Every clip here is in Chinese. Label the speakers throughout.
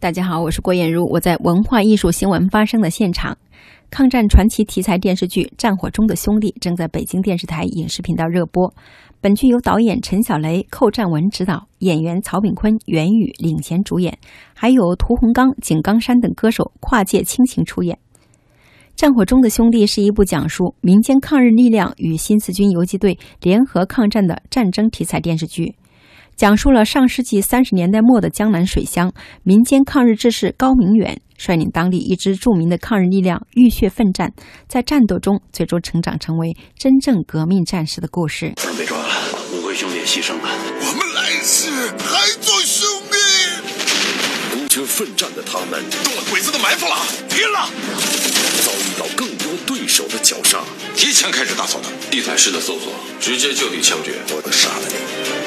Speaker 1: 大家好，我是郭艳茹，我在文化艺术新闻发生的现场。抗战传奇题材电视剧《战火中的兄弟》正在北京电视台影视频道热播。本剧由导演陈小雷、寇占文执导，演员曹炳坤、袁宇领衔主演，还有屠洪刚、井冈山等歌手跨界倾情出演。《战火中的兄弟》是一部讲述民间抗日力量与新四军游击队联合抗战的战争题材电视剧。讲述了上世纪三十年代末的江南水乡民间抗日志士高明远率领当地一支著名的抗日力量浴血奋战，在战斗中最终成长成为真正革命战士的故事。
Speaker 2: 被抓了，五位兄弟牺牲了，
Speaker 3: 我们来世还做兄弟。
Speaker 4: 孤军奋战的他们，
Speaker 3: 中了鬼子的埋伏了，拼了！
Speaker 4: 遭遇到更多对手的绞杀，
Speaker 3: 提前开始大扫荡，
Speaker 5: 地毯式的搜索，直接就地枪决，
Speaker 3: 我会杀了你。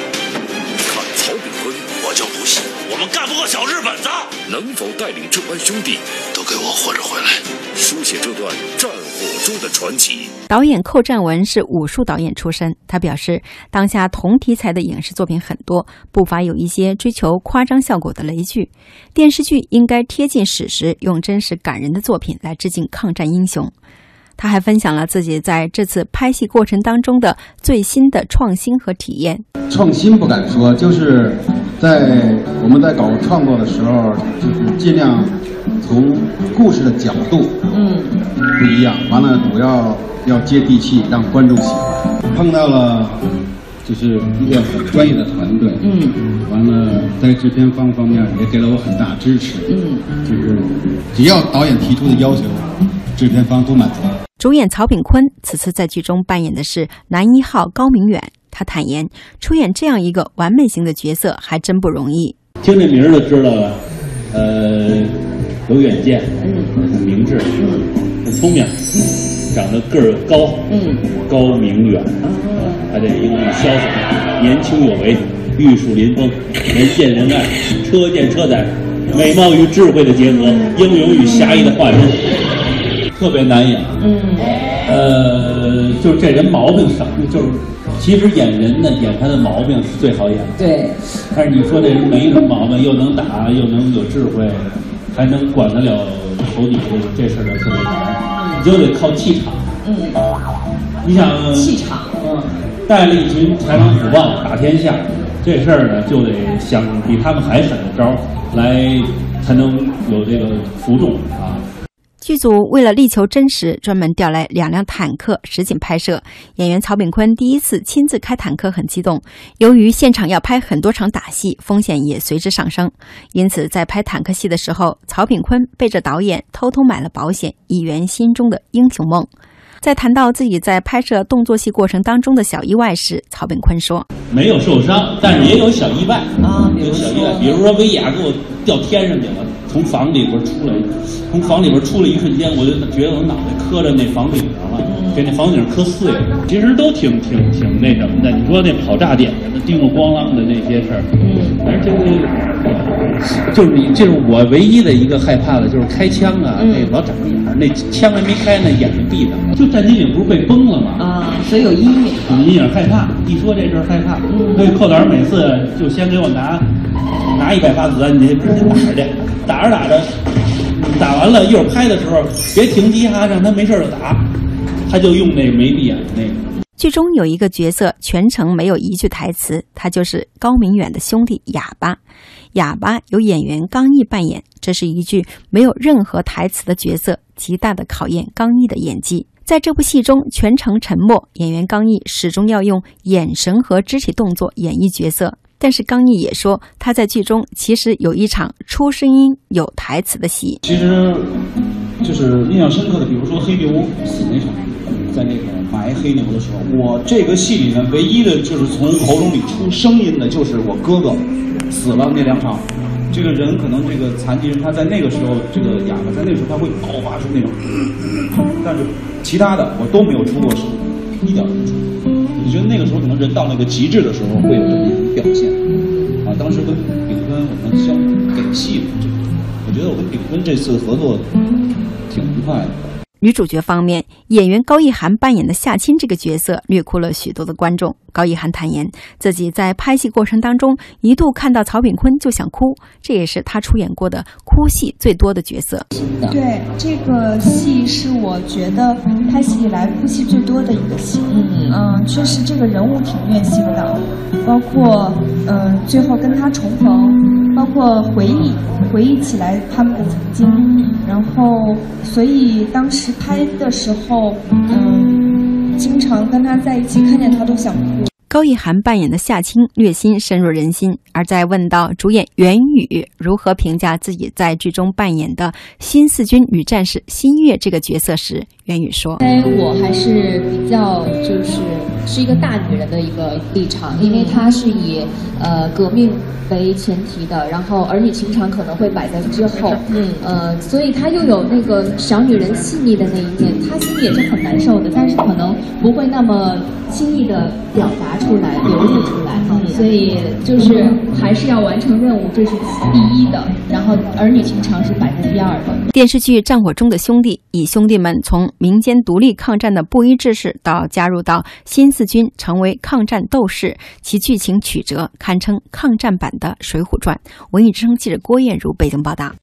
Speaker 2: 我们干不过小日本子。
Speaker 4: 能否带领这帮兄弟
Speaker 2: 都给我活着回来，
Speaker 4: 书写这段战火中的传奇？
Speaker 1: 导演寇占文是武术导演出身，他表示，当下同题材的影视作品很多，不乏有一些追求夸张效果的雷剧。电视剧应该贴近史实，用真实感人的作品来致敬抗战英雄。他还分享了自己在这次拍戏过程当中的最新的创新和体验。
Speaker 6: 创新不敢说，就是在我们在搞创作的时候，就是尽量从故事的角度，嗯，不一样。完了，主要要接地气，让观众喜欢。碰到了就是一个很专业的团队，嗯，完了在制片方方面也给了我很大支持，嗯，就是只要导演提出的要求，制片方都满足。
Speaker 1: 主演曹炳坤此次在剧中扮演的是男一号高明远。他坦言，出演这样一个完美型的角色还真不容易。
Speaker 7: 听这名儿就知道了，呃，有远见，嗯，很明智，嗯，很聪明，长得个儿高，嗯，高明远，啊，他这英俊潇洒，年轻有为，玉树临风，人见人爱，车见车载，美貌与智慧的结合，英勇与侠义的化身。特别难演，嗯，呃，就是这人毛病少，就是其实演人呢，演他的毛病是最好演的，
Speaker 8: 对。
Speaker 7: 但是你说这人没什么毛病，又能打，又能有智慧，还能管得了头底这这事儿就特别难，你就得靠气场，嗯。你想
Speaker 8: 气场，嗯，
Speaker 7: 带了一群豺狼虎豹打天下，这事儿呢就得想比他们还狠的招儿来，才能有这个服众啊。
Speaker 1: 剧组为了力求真实，专门调来两辆坦克实景拍摄。演员曹炳坤第一次亲自开坦克，很激动。由于现场要拍很多场打戏，风险也随之上升，因此在拍坦克戏的时候，曹炳坤背着导演偷偷买了保险，以圆心中的英雄梦。在谈到自己在拍摄动作戏过程当中的小意外时，曹炳坤说：“
Speaker 7: 没有受伤，但是也有小意外啊，有小意外，比如说威亚给我掉天上去了。”从房里边出来，从房里边出来一瞬间，我就觉得我脑袋磕着那房顶上了，给那房顶磕碎了。其实都挺挺挺那什么的。你说那跑炸点的、那叮咣咣啷的那些事儿，嗯，反正就是就是你，这是我唯一的一个害怕的，就是开枪啊，那老长眼，那枪还没开呢，眼睛闭着。就战机岭不是被崩了吗？
Speaker 8: 啊，所以有阴影，
Speaker 7: 有阴影，害怕。一说这事儿害怕，所以寇导每次就先给我拿拿一百发子弹，你赶紧打着去。打着打着，打完了，一会儿拍的时候别停机哈，让他没事就打，他就用那个没闭眼的那个。
Speaker 1: 剧中有一个角色全程没有一句台词，他就是高明远的兄弟哑巴。哑巴由演员刚毅扮演，这是一句没有任何台词的角色，极大的考验刚毅的演技。在这部戏中全程沉默，演员刚毅始终要用眼神和肢体动作演绎角色。但是刚毅也说，他在剧中其实有一场出声音、有台词的戏。
Speaker 9: 其实，就是印象深刻的，比如说黑牛死那场，在那个埋黑牛的时候，我这个戏里面唯一的就是从喉咙里出声音的，就是我哥哥死了那两场。这个人可能这个残疾人，他在那个时候，这个哑巴在那个时候他会爆发出那种，但是其他的我都没有出过声，一点都没出。你觉得那个时候可能人到那个极致的时候会有这么一种表现，啊，当时跟炳坤我们相给戏，我觉得我跟炳坤这次合作挺愉快的。
Speaker 1: 女主角方面，演员高一涵扮演的夏青这个角色虐哭了许多的观众。高一涵坦言，自己在拍戏过程当中一度看到曹炳坤就想哭，这也是他出演过的哭戏最多的角色。
Speaker 8: 对，这个戏是我觉得拍戏以来哭戏最多的一个戏。嗯嗯，确实这个人物挺虐心的，包括嗯最后跟他重逢，包括回忆回忆起来他们的曾经，然后所以当时拍的时候，嗯，经常跟他在一起，看见他都想哭。
Speaker 1: 高一涵扮演的夏青虐心深入人心，而在问到主演袁宇如何评价自己在剧中扮演的新四军女战士新月这个角色时，袁宇说：“
Speaker 10: 因为我还是比较就是是一个大女人的一个立场，因为她是以呃革命为前提的，然后儿女情长可能会摆在之后，嗯。呃，所以她又有那个小女人细腻的那一面，她心里也是很难受的，但是可能不会那么轻易的表达出来、流露出来，所以就是还是要完成任务，这是第一的，然后儿女情长是摆在第二的。”
Speaker 1: 电视剧《战火中的兄弟》以兄弟们从民间独立抗战的布衣志士，到加入到新四军成为抗战斗士，其剧情曲折堪称抗战版的《水浒传》。文艺之声记者郭艳茹北京报道。